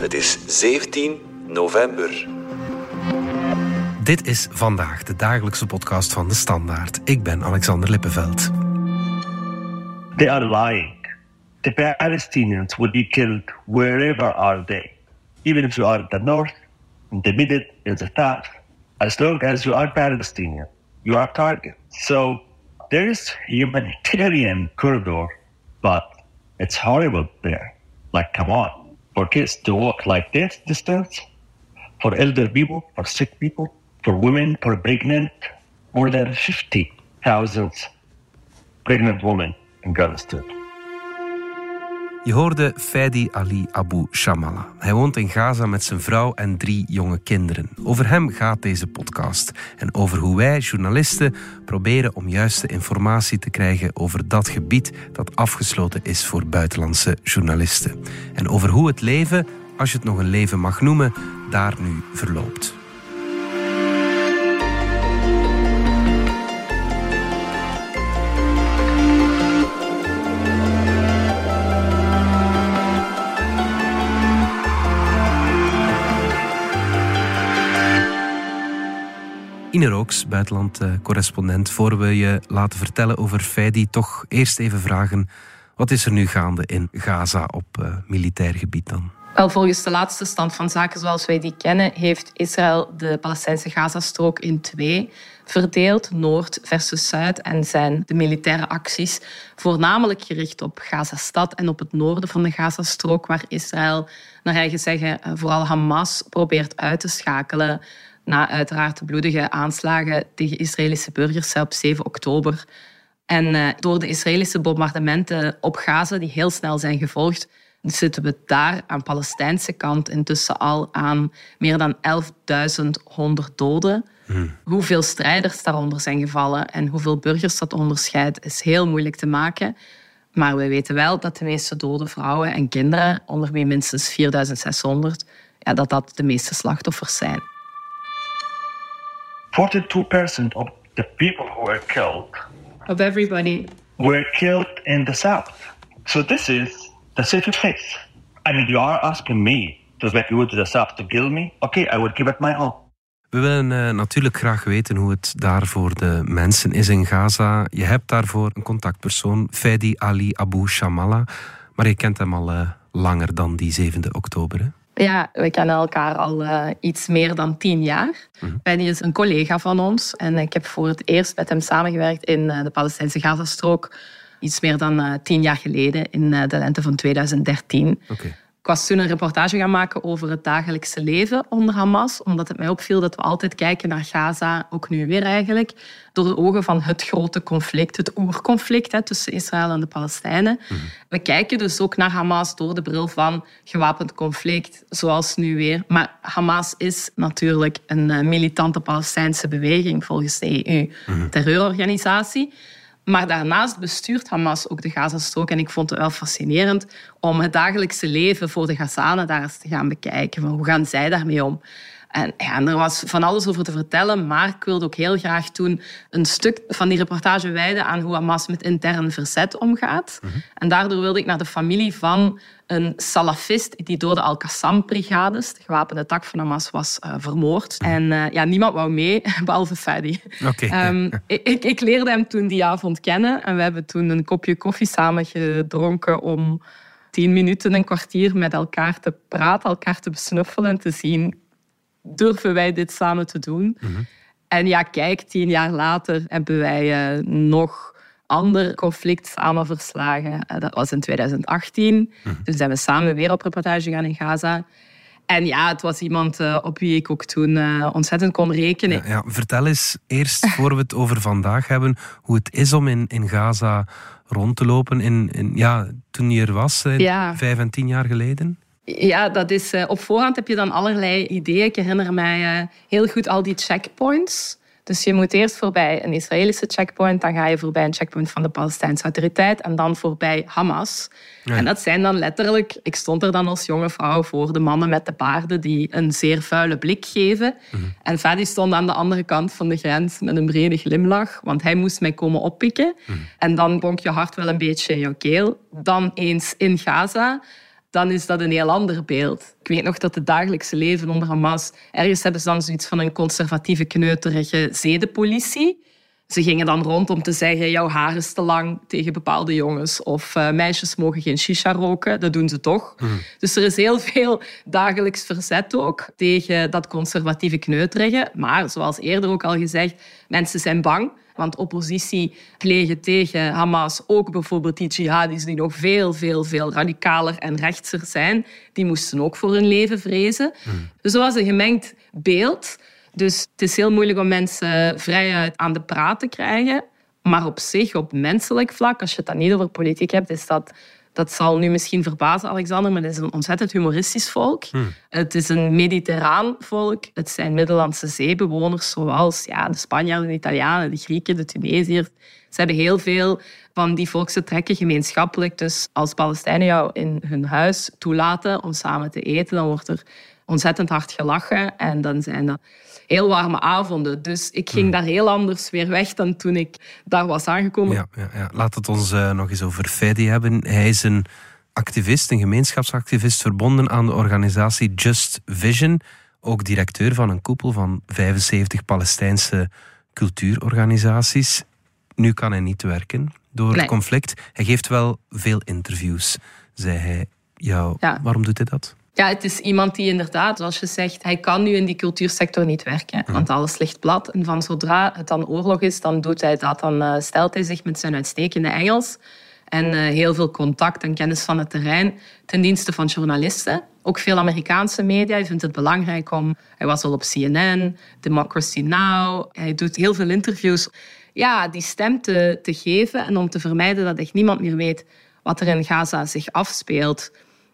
Het is 17 november. Dit is vandaag de dagelijkse podcast van de Standaard. Ik ben Alexander Lippenveld. They are lying. The Palestinians will be killed wherever are they. Even if you are in the north, in the middle, in the south. As long as you are Palestinian, you are target. So there is humanitarian corridor, but it's horrible there. Like, come on. For kids to walk like this distance, for elder people, for sick people, for women, for pregnant, more than 50,000 pregnant women in Strip. Je hoorde Fadi Ali Abu Shamala. Hij woont in Gaza met zijn vrouw en drie jonge kinderen. Over hem gaat deze podcast en over hoe wij, journalisten, proberen om juiste informatie te krijgen over dat gebied dat afgesloten is voor buitenlandse journalisten. En over hoe het leven, als je het nog een leven mag noemen, daar nu verloopt. Ine Rooks, buitenland-correspondent. Voor we je laten vertellen over Feidi, toch eerst even vragen... wat is er nu gaande in Gaza op uh, militair gebied dan? Wel, volgens de laatste stand van zaken zoals wij die kennen... heeft Israël de Palestijnse Gazastrook in twee verdeeld, Noord versus Zuid. En zijn de militaire acties voornamelijk gericht op Gazastad en op het noorden van de Gazastrook, waar Israël, naar eigen zeggen, eh, vooral Hamas probeert uit te schakelen na uiteraard de bloedige aanslagen tegen Israëlische burgers op 7 oktober. En uh, door de Israëlische bombardementen op Gaza, die heel snel zijn gevolgd, zitten we daar aan de Palestijnse kant intussen al aan meer dan 11.100 doden. Hmm. Hoeveel strijders daaronder zijn gevallen en hoeveel burgers dat onderscheidt, is heel moeilijk te maken. Maar we weten wel dat de meeste dode vrouwen en kinderen, onder wie minstens 4600, ja, dat dat de meeste slachtoffers zijn. 42% of the people who were killed of everybody were killed in the south. So this is the safe face. I mean, you are asking me to go to the south to kill me? Okay, I would give it my all. We willen uh, natuurlijk graag weten hoe het daar voor de mensen is in Gaza. Je hebt daarvoor een contactpersoon, Fedi Ali Abu Shamala. Maar je kent hem al uh, langer dan die 7e oktober. Hè? Ja, we kennen elkaar al uh, iets meer dan tien jaar. Mm -hmm. is een collega van ons en ik heb voor het eerst met hem samengewerkt in uh, de Palestijnse Gazastrook. Iets meer dan uh, tien jaar geleden, in de lente van 2013. Okay. Ik was toen een reportage gaan maken over het dagelijkse leven onder Hamas, omdat het mij opviel dat we altijd kijken naar Gaza, ook nu weer eigenlijk, door de ogen van het grote conflict, het oerconflict hè, tussen Israël en de Palestijnen. Mhm. We kijken dus ook naar Hamas door de bril van gewapend conflict, zoals nu weer. Maar Hamas is natuurlijk een eh, militante Palestijnse beweging volgens de EU-terreurorganisatie. Mhm. Maar daarnaast bestuurt Hamas ook de Gazastrook. En ik vond het wel fascinerend om het dagelijkse leven voor de Gazanen daar eens te gaan bekijken. Hoe gaan zij daarmee om? En, ja, er was van alles over te vertellen, maar ik wilde ook heel graag toen een stuk van die reportage wijden aan hoe Hamas met intern verzet omgaat. Mhm. En daardoor wilde ik naar de familie van een salafist die door de Al-Qassam-brigades, de gewapende tak van Hamas, was uh, vermoord. Mhm. En uh, ja, niemand wou mee, behalve Fadi. Okay. Um, ik, ik, leerde hem toen die avond kennen en we hebben toen een kopje koffie samen gedronken om tien minuten, een kwartier met elkaar te praten, elkaar te besnuffelen en te zien durven wij dit samen te doen? Mhm. En ja, kijk, tien jaar later hebben wij uh, nog ander conflict samen verslagen. Uh, dat was in 2018. Mm Toen zijn we samen weer op reportage gegaan in Gaza. En ja, het was iemand uh, op wie ik ook toen ontzettend kon rekenen. Ja, ja, vertel eens eerst, voor we het over vandaag hebben, hoe het is om in, in Gaza rond te lopen in, in ja, toen je er was, ja. vijf en tien jaar geleden. Ja, dat is, uh, op voorhand heb je dan allerlei ideeën. Ik herinner mij uh, heel goed al die checkpoints. Dus je moet eerst voorbij een Israëlische checkpoint, dan ga je voorbij een checkpoint van de Palestijnse autoriteit en dan voorbij Hamas. En dat zijn dan letterlijk, ik stond er dan als jonge vrouw voor de mannen met de paarden die een zeer vuile blik geven. Mhm. En Fadi stond aan de andere kant van de grens met een brede glimlach, want hij moest mij komen oppikken. Mhm. En dan bonk je hart wel een beetje in jouw keel. Dan eens in Gaza dan is dat een heel ander beeld. Ik weet nog dat het dagelijkse leven onder Hamas... Ergens hebben ze dan zoiets van een conservatieve, kneuterige zedenpolitie. Ze gingen dan rond om te zeggen, jouw haar is te lang tegen bepaalde jongens. Of uh, meisjes mogen geen shisha roken, dat doen ze toch. Mhm. Dus er is heel veel dagelijks verzet ook tegen dat conservatieve kneuterige. Maar zoals eerder ook al gezegd, mensen zijn bang. Want oppositie plegen tegen Hamas, ook bijvoorbeeld die jihadis die nog veel, veel, veel radicaler en rechtser zijn, die moesten ook voor hun leven vrezen. Mm. Dus er was een gemengd beeld. Dus het is heel moeilijk om mensen vrijuit aan de praat te krijgen. Maar op zich, op menselijk vlak, als je het dan niet over politiek hebt, is dat dat zal nu misschien verbazen, Alexander, maar het is een ontzettend humoristisch volk. Hmm. Het is een mediterraan volk. Het zijn Middellandse zeebewoners, zoals ja, de Spanjaarden, de Italianen, de Grieken, de Tunesiërs. Ze hebben heel veel van die volkse trekken gemeenschappelijk. Dus als Palestijnen jou in hun huis toelaten om samen te eten, dan wordt er ontzettend hard gelachen. En dan zijn dat heel warme avonden. Dus ik ging hmm. daar heel anders weer weg dan toen ik daar was aangekomen. Ja, ja, ja. Laat het ons uh, nog eens over Fedi hebben. Hij is een activist, een gemeenschapsactivist, verbonden aan de organisatie Just Vision. Ook directeur van een koepel van 75 Palestijnse cultuurorganisaties. Nu kan hij niet werken door het conflict. Hij geeft wel veel interviews, zei hij. Ja, Waarom doet hij dat? Ja, het is iemand die inderdaad, zoals je zegt, hij kan nu in die cultuursector niet werken, want alles ligt plat. En van zodra het dan oorlog is, dan doet hij dat. Dan uh, stelt hij zich met zijn uitstekende Engels en uh, heel veel contact en kennis van het terrein ten dienste van journalisten. Ook veel Amerikaanse media. Hij vindt het belangrijk om... Hij was al op CNN, Democracy Now. Hij doet heel veel interviews. Ja, die stem te, te geven en om te vermijden dat echt niemand meer weet wat er in Gaza zich afspeelt.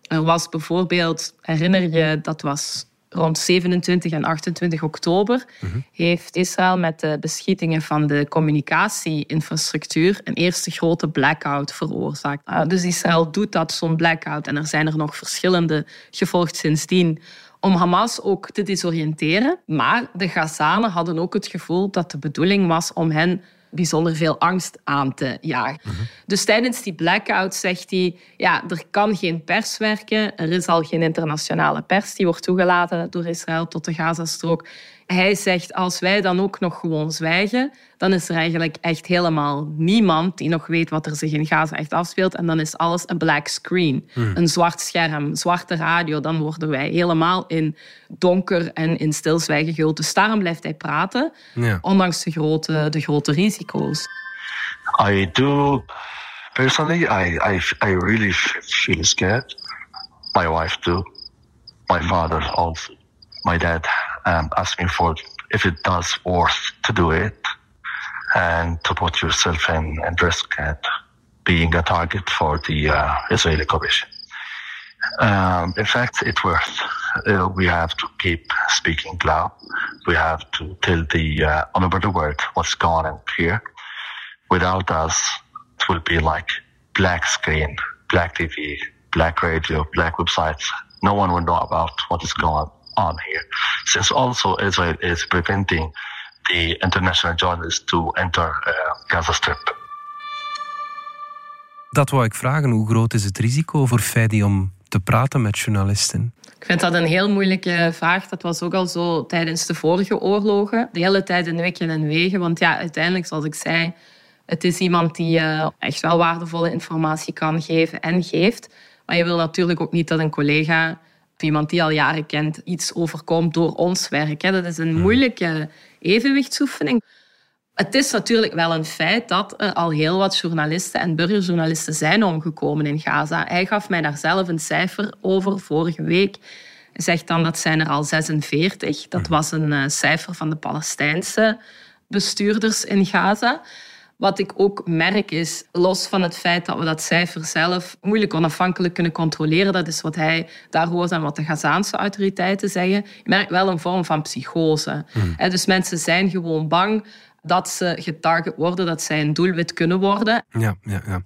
Er was bijvoorbeeld, herinner je, dat was rond 27 en 28 oktober, mhm. heeft Israël met de beschietingen van de communicatieinfrastructuur een eerste grote blackout veroorzaakt. Ah, dus Israël doet dat, zo'n blackout. En er zijn er nog verschillende gevolgd sindsdien om Hamas ook te desoriënteren. Maar de Gazanen hadden ook het gevoel dat de bedoeling was om hen bijzonder veel angst aan te jagen. Dus tijdens die blackout zegt hij, ja, er kan geen pers werken, er is al geen internationale pers, die wordt toegelaten door Israël tot de Gazastrook. Hij zegt, als wij dan ook nog gewoon zwijgen, dan is er eigenlijk echt helemaal niemand die nog weet wat er zich in Gaza echt afspeelt. En dan is alles een black screen, hmm. een zwart scherm, zwarte radio. Dan worden wij helemaal in donker en in stilzwijgen gehuld. Dus daarom blijft hij praten, ja. ondanks de grote, de grote risico's. I do personally, I, I, I really feel scared. My wife too. My father also. My dad um, asking for if it does worth to do it and to put yourself in, in risk at being a target for the uh, Israeli Commission. Um, in fact, it's worth. Uh, we have to keep speaking loud. We have to tell the uh, world what's going on here. Without us, it will be like black screen, black TV, black radio, black websites. No one will know about what is going on here, since also Israel is preventing the international journalists to enter uh, Gaza Strip. Dat wou ik vragen. Hoe groot is het risico voor Fedi om te praten met journalisten? Ik vind dat een heel moeilijke vraag. Dat was ook al zo tijdens de vorige oorlogen. De hele tijd in wikken en wegen. Want ja, uiteindelijk, zoals ik zei, het is iemand die uh, echt wel waardevolle informatie kan geven en geeft. Maar je wil natuurlijk ook niet dat een collega iemand die al jaren kent iets overkomt door ons werk. Dat is een hmm. moeilijke evenwichtsoefening. Het is natuurlijk wel een feit dat er al heel wat journalisten en burgerjournalisten zijn omgekomen in Gaza. Hij gaf mij daar zelf een cijfer over vorige week. Hij zegt dan dat zijn er al 46. Dat hmm. was een eh, cijfer van de Palestijnse bestuurders in Gaza. Wat ik ook merk is, los van het feit dat we dat cijfer zelf moeilijk onafhankelijk kunnen controleren, dat is wat hij daar hoort en wat de Gazaanse autoriteiten zeggen, je merkt wel een vorm van psychose. Hmm. Dus mensen zijn gewoon bang dat ze getarget worden, dat zij een doelwit kunnen worden. Ja, ja, ja.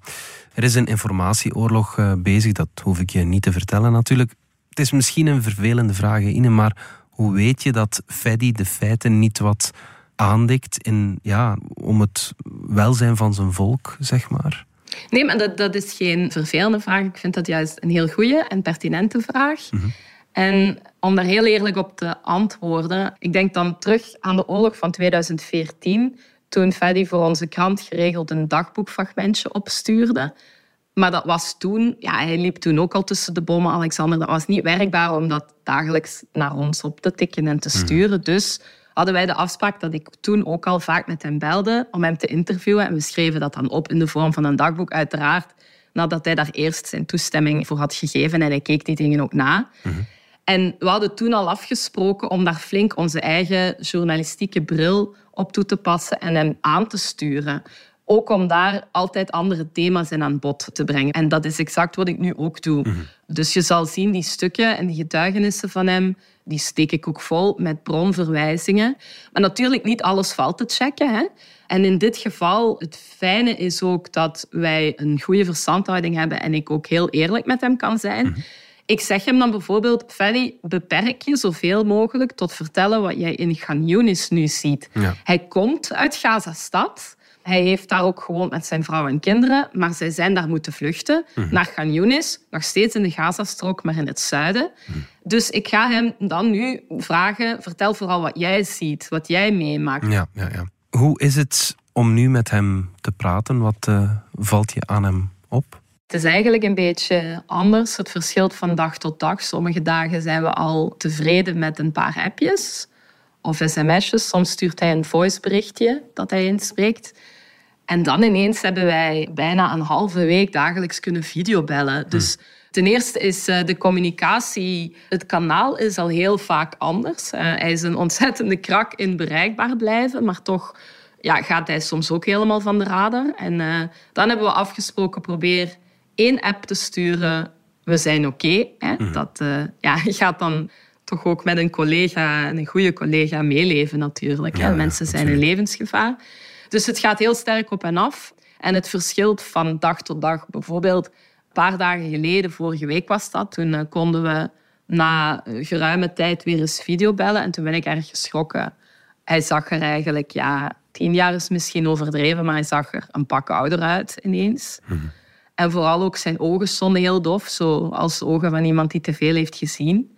Er is een informatieoorlog eh, bezig, dat hoef ik je niet te vertellen natuurlijk. Het is misschien een vervelende vraag, Ine, maar hoe weet je dat Fedi de feiten niet wat aandikt in, ja, om het welzijn van zijn volk, zeg maar? Nee, maar dat, dat is geen vervelende vraag. Ik vind dat juist een heel goede en pertinente vraag. En om daar heel eerlijk op te antwoorden, ik denk dan terug aan de oorlog van 2014, toen Freddy voor onze krant geregeld een dagboekfragmentje opstuurde. Maar dat was toen, ja, hij liep toen ook al tussen de bomen, Alexander. Dat was niet werkbaar om dat dagelijks naar ons op te tikken en te sturen. Dus hadden wij de afspraak dat ik toen ook al vaak met hem belde om hem te interviewen. En we schreven dat dan op in de vorm van een dagboek, uiteraard. Nadat hij daar eerst zijn toestemming voor had gegeven. En hij keek die dingen ook na. En we hadden toen al afgesproken om daar flink onze eigen journalistieke bril op toe te passen en hem aan te sturen. Ook om daar altijd andere thema's in aan bod te brengen. En dat is exact wat ik nu ook doe. Dus je zal zien, die stukken en die getuigenissen van hem, die steek ik ook vol met bronverwijzingen. Maar natuurlijk niet alles valt te checken. Hè? En in dit geval, het fijne is ook dat wij een goede verstandhouding hebben en ik ook heel eerlijk met hem kan zijn. Ik zeg hem dan bijvoorbeeld, Fanny, beperk je zoveel mogelijk tot vertellen wat jij in Gan Yunis nu ziet. Ja. Hij komt uit Gaza-stad. Hij heeft daar ook gewoond met zijn vrouw en kinderen, maar zij zijn daar moeten vluchten naar Gan Yunis, nog steeds in de Gazastrook, maar in het zuiden. Dus ik ga hem dan nu vragen, vertel vooral wat jij ziet, wat jij meemaakt. Ja, ja, ja. Hoe is het om nu met hem te praten? Wat eh, valt je aan hem op? Het is eigenlijk een beetje anders. Het verschilt van dag tot dag. Sommige dagen zijn we al tevreden met een paar appjes of sms'jes. Soms stuurt hij een voiceberichtje dat hij inspreekt. En dan ineens hebben wij bijna een halve week dagelijks kunnen videobellen. Dus ten eerste is eh, de communicatie... Het kanaal is al heel vaak anders. Eh, hij is een ontzettende krak in bereikbaar blijven, maar toch ja, gaat hij soms ook helemaal van de radar. En eh, dan hebben we afgesproken, probeer één app te sturen. We zijn oké. hè. Dat eh, ja, je gaat dan toch ook met een collega, een goede collega, meeleven natuurlijk. hè. Ja, Mensen zijn in levensgevaar. Dus het gaat heel sterk op en af. En het verschilt van dag tot dag. Bijvoorbeeld een paar dagen geleden, vorige week was dat, toen eh, konden we na geruime tijd weer eens videobellen. En toen ben ik erg geschrokken. Hij zag er eigenlijk, ja, tien jaar is misschien overdreven, maar hij zag er een pak ouder uit ineens. En vooral ook zijn ogen stonden heel dof, zoals ogen van iemand die te veel heeft gezien.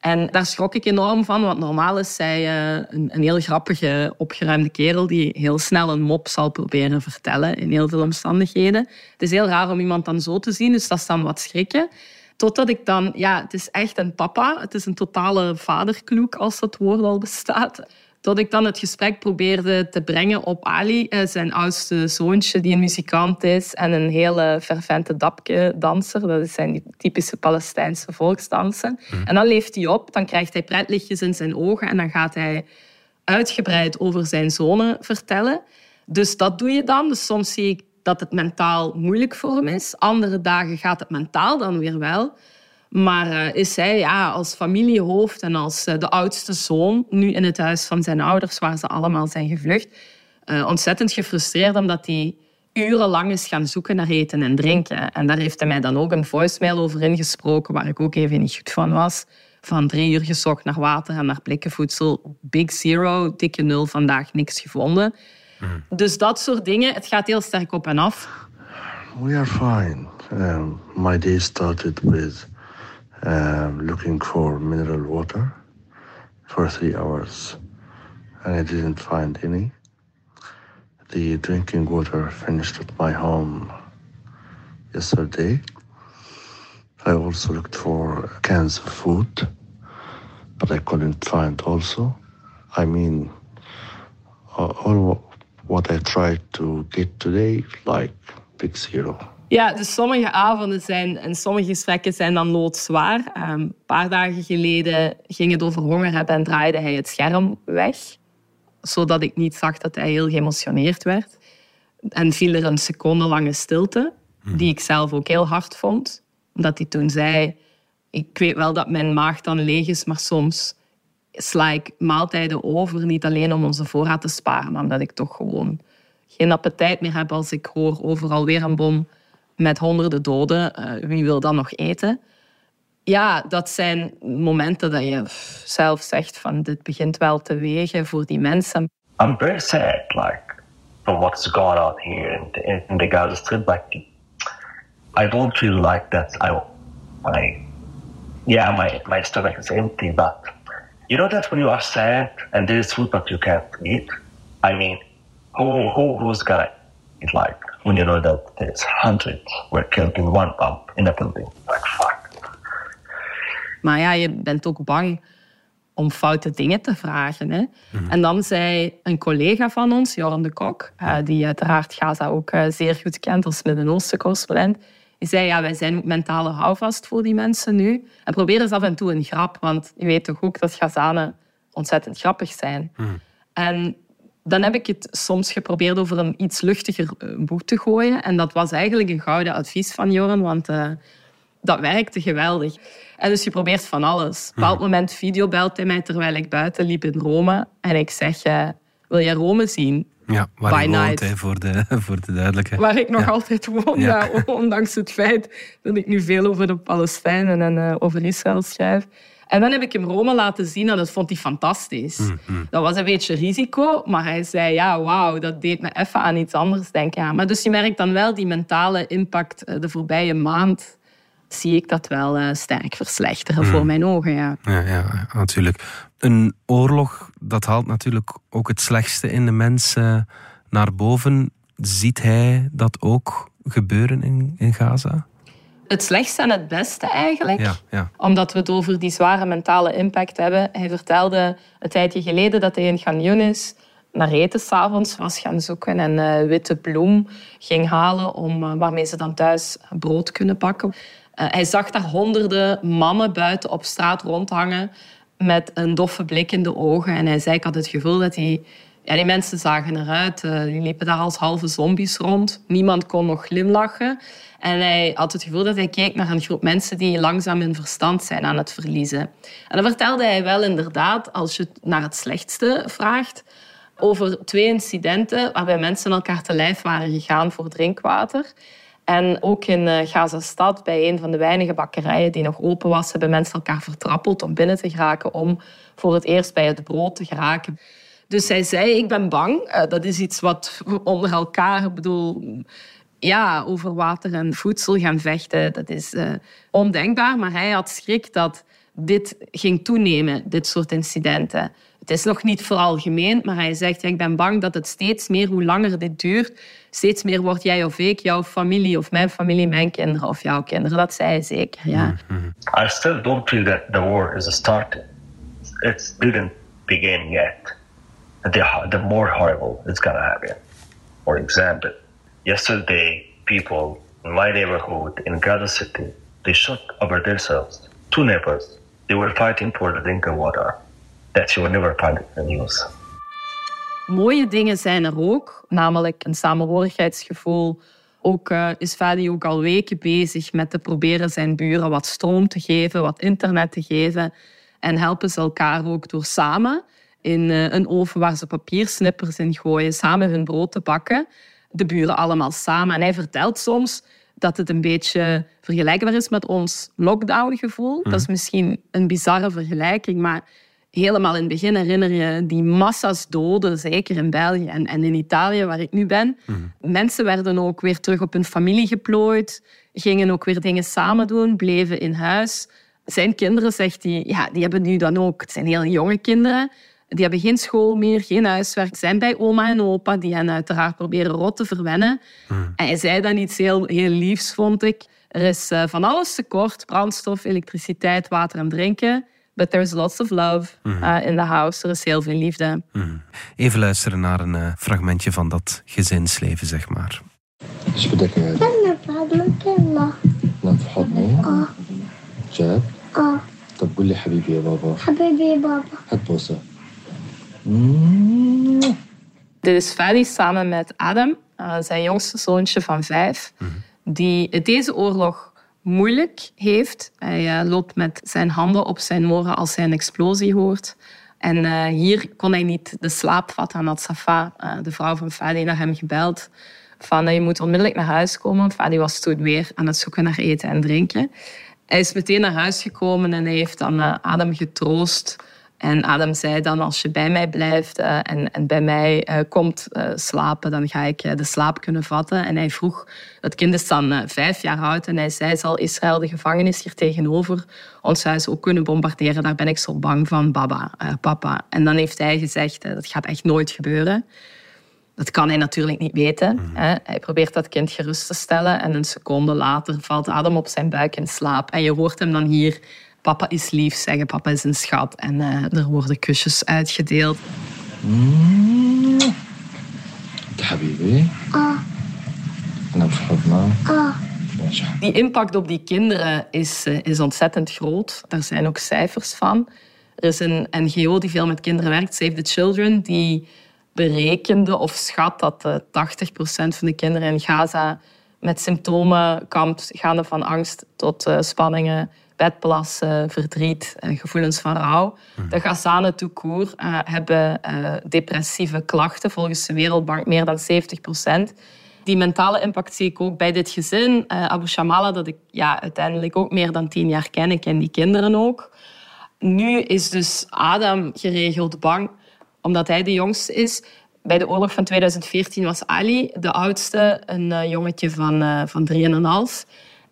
En daar schrok ik enorm van, want normaal is zij eh, een, een heel grappige, opgeruimde kerel die heel snel een mop zal proberen vertellen in heel veel omstandigheden. Het is heel raar om iemand dan zo te zien, dus dat is dan wat schrikken. Totdat ik dan, ja, het is echt een papa, het is een totale vaderkloek als dat woord al bestaat. Tot ik dan het gesprek probeerde te brengen op Ali, eh, zijn oudste zoontje, die een muzikant is en een hele fervente dapje-danser. Dat zijn die typische Palestijnse volksdansen. En dan leeft hij op, dan krijgt hij pretlichtjes in zijn ogen en dan gaat hij uitgebreid over zijn zonen vertellen. Dus dat doe je dan. Dus soms zie ik dat het mentaal moeilijk voor hem is. Andere dagen gaat het mentaal dan weer wel. Maar eh, is hij ja, als familiehoofd en als eh, de oudste zoon, nu in het huis van zijn ouders, waar ze allemaal zijn gevlucht, eh, ontzettend gefrustreerd omdat hij urenlang is gaan zoeken naar eten en drinken. En daar heeft hij mij dan ook een voicemail over ingesproken, waar ik ook even niet goed van was. Van drie uur gezocht naar water en naar blikken voedsel. Big zero, dikke nul, vandaag niks gevonden. Dus dat soort dingen, het gaat heel sterk op en af. We are fine. Um, my day started with um, looking for mineral water for three hours, and I didn't find any. The drinking water finished at my home yesterday. I also looked for cans of food, but I couldn't find also. I mean, all what I tried to get today, like big zero. Ja, dus sommige avonden zijn en sommige gesprekken zijn dan loodzwaar. Ehm, een paar dagen geleden ging het over honger hebben en draaide hij het scherm weg. Zodat ik niet zag dat hij heel geëmotioneerd werd. En viel er een seconde lange stilte, die ik zelf ook heel hard vond. Omdat hij toen zei, ik weet wel dat mijn maag dan leeg is, maar soms sla ik maaltijden over. Niet alleen om onze voorraad te sparen, maar omdat ik toch gewoon geen appetijt meer heb als ik hoor overal weer een bom met honderden doden. Eh, wie wil dan nog eten? Ja, dat zijn momenten dat je zelf zegt van dit begint wel te wegen voor die mensen. I'm very sad. Like from what's going on here in in the Gaza Strip. Like, I don't feel like that. I, my, yeah, my my stomach is empty. But you know that when you are sad and there is food but you can't eat. I mean, who who who's gonna eat like when you know that there's hundreds were killed in one bomb in a building? Like fuck. Maar ja, je bent ook bang om foute dingen te vragen. Hè? En dan zei een collega van ons, Joran de Kok, eh, die uiteraard Gaza ook eh, zeer goed kent als Midden-Oosten correspondent, die zei, ja, wij zijn ook mentale houvast voor die mensen nu. En probeer eens af en toe een grap, want je weet toch ook dat Gazanen ontzettend grappig zijn. En dan heb ik het soms geprobeerd over een iets luchtiger eh, boek te gooien. En dat was eigenlijk een gouden advies van Joran, want eh, dat werkte geweldig. En dus je probeert van alles. Op een bepaald moment videobelt hij mij terwijl ik buiten liep in Rome. En ik zeg, eh, wil jij Rome zien? Ja, waar woont, voor, de, voor de duidelijkheid. Waar ik nog Ja. altijd woon, Ja. ondanks het feit dat ik nu veel over de Palestijnen en over Israël schrijf. En dan heb ik hem Rome laten zien en dat vond hij fantastisch. Mm, Dat was een beetje risico, maar hij zei, ja, wauw, dat deed me even aan iets anders denken. Ja, maar dus je merkt dan wel die mentale impact eh, de voorbije maand. Zie ik dat wel eh, sterk verslechteren Mm. voor mijn ogen, ja. Ja, ja, ja, natuurlijk. Een oorlog, dat haalt natuurlijk ook het slechtste in de mensen naar boven. Ziet hij dat ook gebeuren in, in Gaza? Het slechtste en het beste eigenlijk. Ja, ja. Omdat we het over die zware mentale impact hebben. Hij vertelde een tijdje geleden dat hij in Yunis naar eten s'avonds was gaan zoeken en eh, witte bloem ging halen om, eh, waarmee ze dan thuis brood kunnen bakken. Eh, hij zag daar honderden mannen buiten op straat rondhangen met een doffe blik in de ogen. En hij zei, ik had het gevoel dat die, ja, die mensen zagen eruit. eh, die liepen daar als halve zombies rond. Niemand kon nog glimlachen. En hij had het gevoel dat hij keek naar een groep mensen die langzaam hun verstand zijn aan het verliezen. En dan vertelde hij wel inderdaad, als je naar het slechtste vraagt, over twee incidenten waarbij mensen elkaar te lijf waren gegaan voor drinkwater. En ook in eh, Gaza-stad, bij een van de weinige bakkerijen die nog open was, hebben mensen elkaar vertrappeld om binnen te geraken, om voor het eerst bij het brood te geraken. Dus hij zei, ik ben bang. Eh, dat is iets wat we onder elkaar, ik bedoel, ja, over water en voedsel gaan vechten. Dat is eh, ondenkbaar. Maar hij had schrik dat dit ging toenemen, dit soort incidenten. Het is nog niet veralgemeend, maar hij zegt, ja, ik ben bang dat het steeds meer, hoe langer dit duurt, steeds meer wordt jij of ik, jouw familie of mijn familie, mijn kinderen of jouw kinderen. Dat zei hij zeker, ja. I still don't feel that the war is starting. It didn't begin yet. The, the more horrible it's gonna happen. For example, yesterday people in my neighborhood in Gaza City, they shot over themselves. Two neighbors. They were fighting for the drinking water. That you will never find in the. Mooie dingen zijn er ook, namelijk een samenhorigheidsgevoel. Ook eh, is Fadi ook al weken bezig met te proberen zijn buren wat stroom te geven, wat internet te geven. En helpen ze elkaar ook door samen in eh, een oven waar ze papiersnippers in gooien, samen hun brood te bakken. De buren allemaal samen. En hij vertelt soms dat het een beetje vergelijkbaar is met ons lockdown-gevoel. Dat is misschien een bizarre vergelijking, maar helemaal in het begin herinner je die massa's doden, zeker in België en, en in Italië, waar ik nu ben. Mensen werden ook weer terug op hun familie geplooid, gingen ook weer dingen samen doen, bleven in huis. Zijn kinderen, zegt hij, ja, die hebben nu dan ook, het zijn heel jonge kinderen, die hebben geen school meer, geen huiswerk, zijn bij oma en opa, die hen uiteraard proberen rot te verwennen. En hij zei dan iets heel, heel liefs, vond ik. Er is eh, van alles tekort, brandstof, elektriciteit, water en drinken. But there's lots of love uh, in the house. Er is heel veel liefde. Even luisteren naar een eh, fragmentje van dat gezinsleven, zeg maar. ايش بدك يا هادي؟ أنا بعض يلا نام في حضني؟ آه جد؟ آه طب قول لي حبيبي يا بابا حبيبي بابا هات بوسة dit is Fadi samen met Adam, uh, zijn jongste zoontje van vijf, die deze oorlog moeilijk heeft. Hij uh, loopt met zijn handen op zijn oren als hij een explosie hoort. En uh, hier kon hij niet de slaap vatten. En had Safa, de vrouw van Fadi, naar hem gebeld. Van, je moet onmiddellijk naar huis komen. Fadi was toen weer aan het zoeken naar eten en drinken. Hij is meteen naar huis gekomen en hij heeft dan Adam getroost En Adam zei dan, als je bij mij blijft uh, en, en, bij mij uh, komt uh, slapen, dan ga ik de slaap kunnen vatten. En hij vroeg, het kind is dan vijf jaar oud, en hij zei, zal Israël de gevangenis hier tegenover ons huis ook kunnen bombarderen? Daar ben ik zo bang van, baba, papa. En dan heeft hij gezegd, dat gaat echt nooit gebeuren. Dat kan hij natuurlijk niet weten. Mm. Hè. Hij probeert dat kind gerust te stellen en een seconde later valt Adam op zijn buik in slaap. En je hoort hem dan hier papa is lief zeggen, papa is een schat. En eh, er worden kusjes uitgedeeld. Mm. nou Ah. wel. Ah. Die impact op die kinderen is, eh, is ontzettend groot. Daar zijn ook cijfers van. Er is een NGO die veel met kinderen werkt, Save the Children, die berekende of schat dat eh, 80% van de kinderen in Gaza met symptomen kampt, gaande van angst tot spanningen, bedplassen, verdriet, eh, gevoelens van rouw. De Gazanen tout court uh, hebben uh, depressieve klachten, volgens de Wereldbank meer dan 70 procent. Die mentale impact zie ik ook bij dit gezin. Abu Shamala, dat ik ja, uiteindelijk ook meer dan tien jaar ken. Ik ken die kinderen ook. Nu is dus Adam geregeld bang, omdat hij de jongste is. Bij de oorlog van 2014 was Ali de oudste, een jongetje van, van 3,5.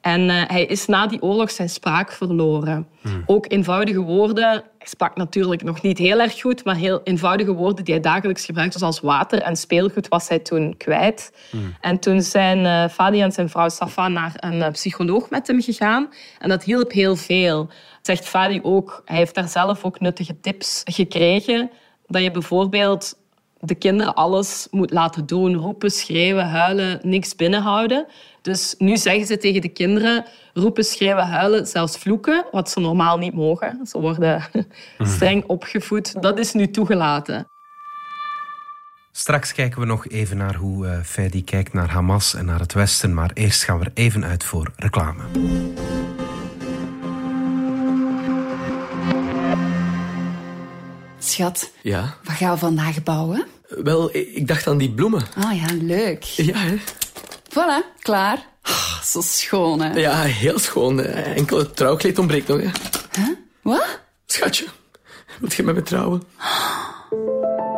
En uh, hij is na die oorlog zijn spraak verloren. Hmm. Ook eenvoudige woorden. Hij sprak natuurlijk nog niet heel erg goed, maar heel eenvoudige woorden die hij dagelijks gebruikte, zoals water en speelgoed, was hij toen kwijt. Hmm. En toen zijn uh, Fadi en zijn vrouw Safa naar een uh, psycholoog met hem gegaan. En dat hielp heel veel. Zegt Fadi ook, hij heeft daar zelf ook nuttige tips gekregen. Dat je bijvoorbeeld de kinderen alles moet laten doen. Roepen, schreeuwen, huilen, niks binnenhouden. Dus nu zeggen ze tegen de kinderen roepen, schreeuwen, huilen, zelfs vloeken, wat ze normaal niet mogen. Ze worden streng opgevoed. Dat is nu toegelaten. Straks kijken we nog even naar hoe uh, Fedi kijkt naar Hamas en naar het Westen. Maar eerst gaan we er even uit voor reclame. Schat, Ja? wat gaan we vandaag bouwen? Wel, ik dacht aan die bloemen. Ah ja, leuk. Ja, hè? Voilà, klaar. Ah, zo schoon, hè? Ja, heel schoon. Enkel het trouwkleed ontbreekt nog, hè. Huh? Wat? Schatje, wilt je met me trouwen?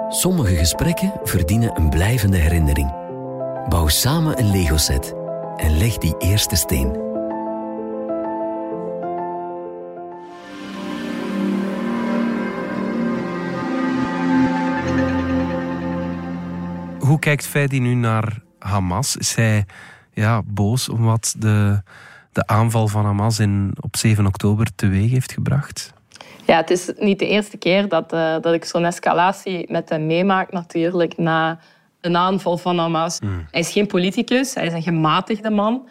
Sommige gesprekken verdienen een blijvende herinnering. Bouw samen een Lego-set en leg die eerste steen. Hoe kijkt Fedi nu naar Hamas? Is hij ja, boos om wat de, de aanval van Hamas in, op 7 oktober teweeg heeft gebracht? Ja, het is niet de eerste keer dat, uh, dat ik zo'n escalatie met hem meemaak, natuurlijk, na een aanval van Hamas. Hmm. Hij is geen politicus, hij is een gematigde man.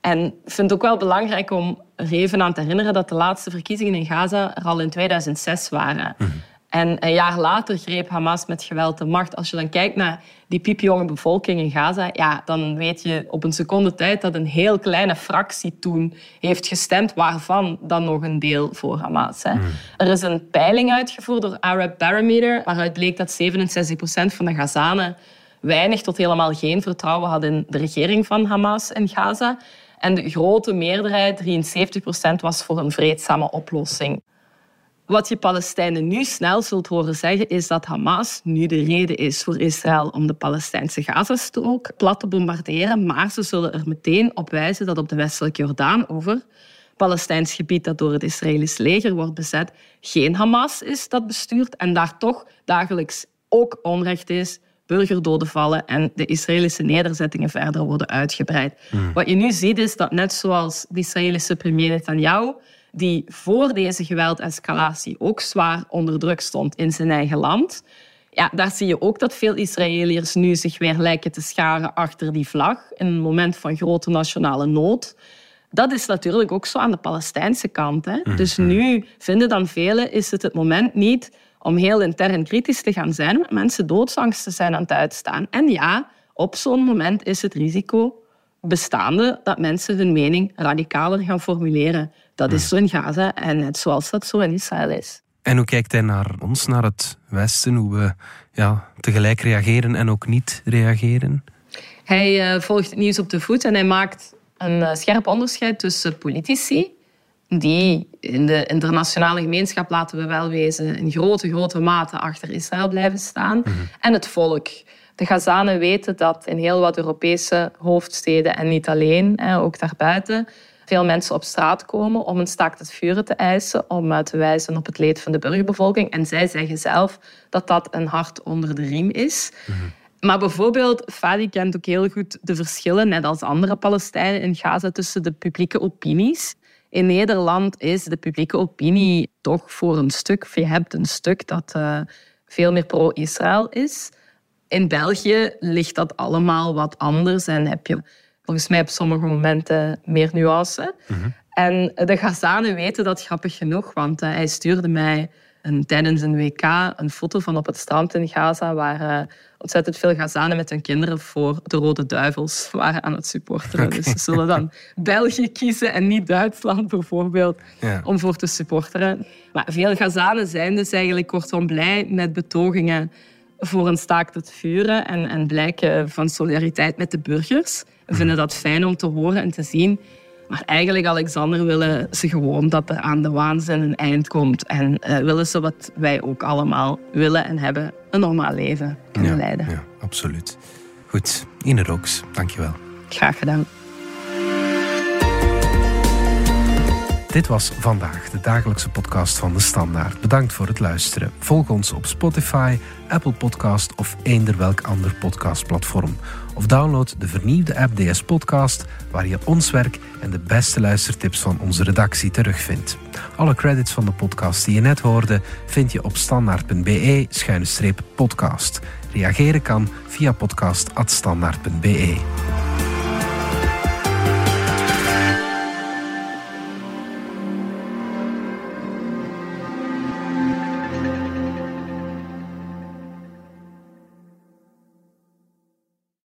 En ik vind het ook wel belangrijk om er even aan te herinneren dat de laatste verkiezingen in Gaza er al in 2006 waren. Hmm. En een jaar later greep Hamas met geweld de macht. Als je dan kijkt naar die piepjonge bevolking in Gaza, ja, dan weet je op een seconde tijd dat een heel kleine fractie toen heeft gestemd, waarvan dan nog een deel voor Hamas. Hè. Er is een peiling uitgevoerd door Arab Barometer, waaruit bleek dat 67% van de Gazanen weinig tot helemaal geen vertrouwen hadden in de regering van Hamas in Gaza. En de grote meerderheid, 73%, was voor een vreedzame oplossing. Wat je Palestijnen nu snel zult horen zeggen, is dat Hamas nu de reden is voor Israël om de Palestijnse Gazastrook plat te bombarderen. Maar ze zullen er meteen op wijzen dat op de westelijke Jordaan over Palestijns gebied dat door het Israëlisch leger wordt bezet, geen Hamas is dat bestuurt en daar toch dagelijks ook onrecht is, burgerdoden vallen en de Israëlische nederzettingen verder worden uitgebreid. Wat je nu ziet is dat net zoals de Israëlische premier Netanyahu die voor deze geweldescalatie ook zwaar onder druk stond in zijn eigen land. Ja, daar zie je ook dat veel Israëliërs nu zich weer lijken te scharen achter die vlag in een moment van grote nationale nood. Dat is natuurlijk ook zo aan de Palestijnse kant. Hè? Dus nu vinden dan velen, is het het moment niet om heel intern kritisch te gaan zijn, maar mensen doodsangst te zijn aan het uitstaan. En ja, op zo'n moment is het risico bestaande dat mensen hun mening radicaler gaan formuleren. Dat is zo in Gaza en net zoals dat zo in Israël is. En hoe kijkt hij naar ons, naar het Westen? Hoe we ja, tegelijk reageren en ook niet reageren? Hij uh, volgt het nieuws op de voet en hij maakt een uh, scherp onderscheid tussen politici die in de internationale gemeenschap, laten we wel wezen, in grote, grote mate achter Israël blijven staan. En het volk. De Gazanen weten dat in heel wat Europese hoofdsteden en niet alleen, ook daarbuiten, veel mensen op straat komen om een staakt het vuren te eisen, om te wijzen op het leed van de burgerbevolking. En zij zeggen zelf dat dat een hart onder de riem is. Maar bijvoorbeeld, Fadi kent ook heel goed de verschillen, net als andere Palestijnen in Gaza, tussen de publieke opinies. In Nederland is de publieke opinie toch voor een stuk, je hebt een stuk dat uh, veel meer pro-Israël is. In België ligt dat allemaal wat anders en heb je volgens mij op sommige momenten meer nuance. Mm -hmm. En de Gazanen weten dat grappig genoeg, want uh, hij stuurde mij een, tijdens een WK een foto van op het strand in Gaza, waar uh, ontzettend veel Gazanen met hun kinderen voor de Rode Duivels waren aan het supporteren. Okay. Dus ze zullen dan België kiezen en niet Duitsland bijvoorbeeld, ja. om voor te supporteren. Maar veel Gazanen zijn dus eigenlijk kortom blij met betogingen voor een staakt het vuren en, en blijken van solidariteit met de burgers. We vinden dat fijn om te horen en te zien. Maar eigenlijk, Alexander, willen ze gewoon dat er aan de waanzin een eind komt. En uh, willen ze wat wij ook allemaal willen en hebben, een normaal leven kunnen ja, leiden. Ja, absoluut. Goed, Ine Rooks, dankjewel. Graag gedaan. Dit was vandaag de dagelijkse podcast van de Standaard. Bedankt voor het luisteren. Volg ons op Spotify, Apple Podcast of eender welk ander podcastplatform. Of download de vernieuwde app DS Podcast, waar je ons werk en de beste luistertips van onze redactie terugvindt. Alle credits van de podcast die je net hoorde vind je op standaard.be-podcast. Reageren kan via podcast.standaard.be.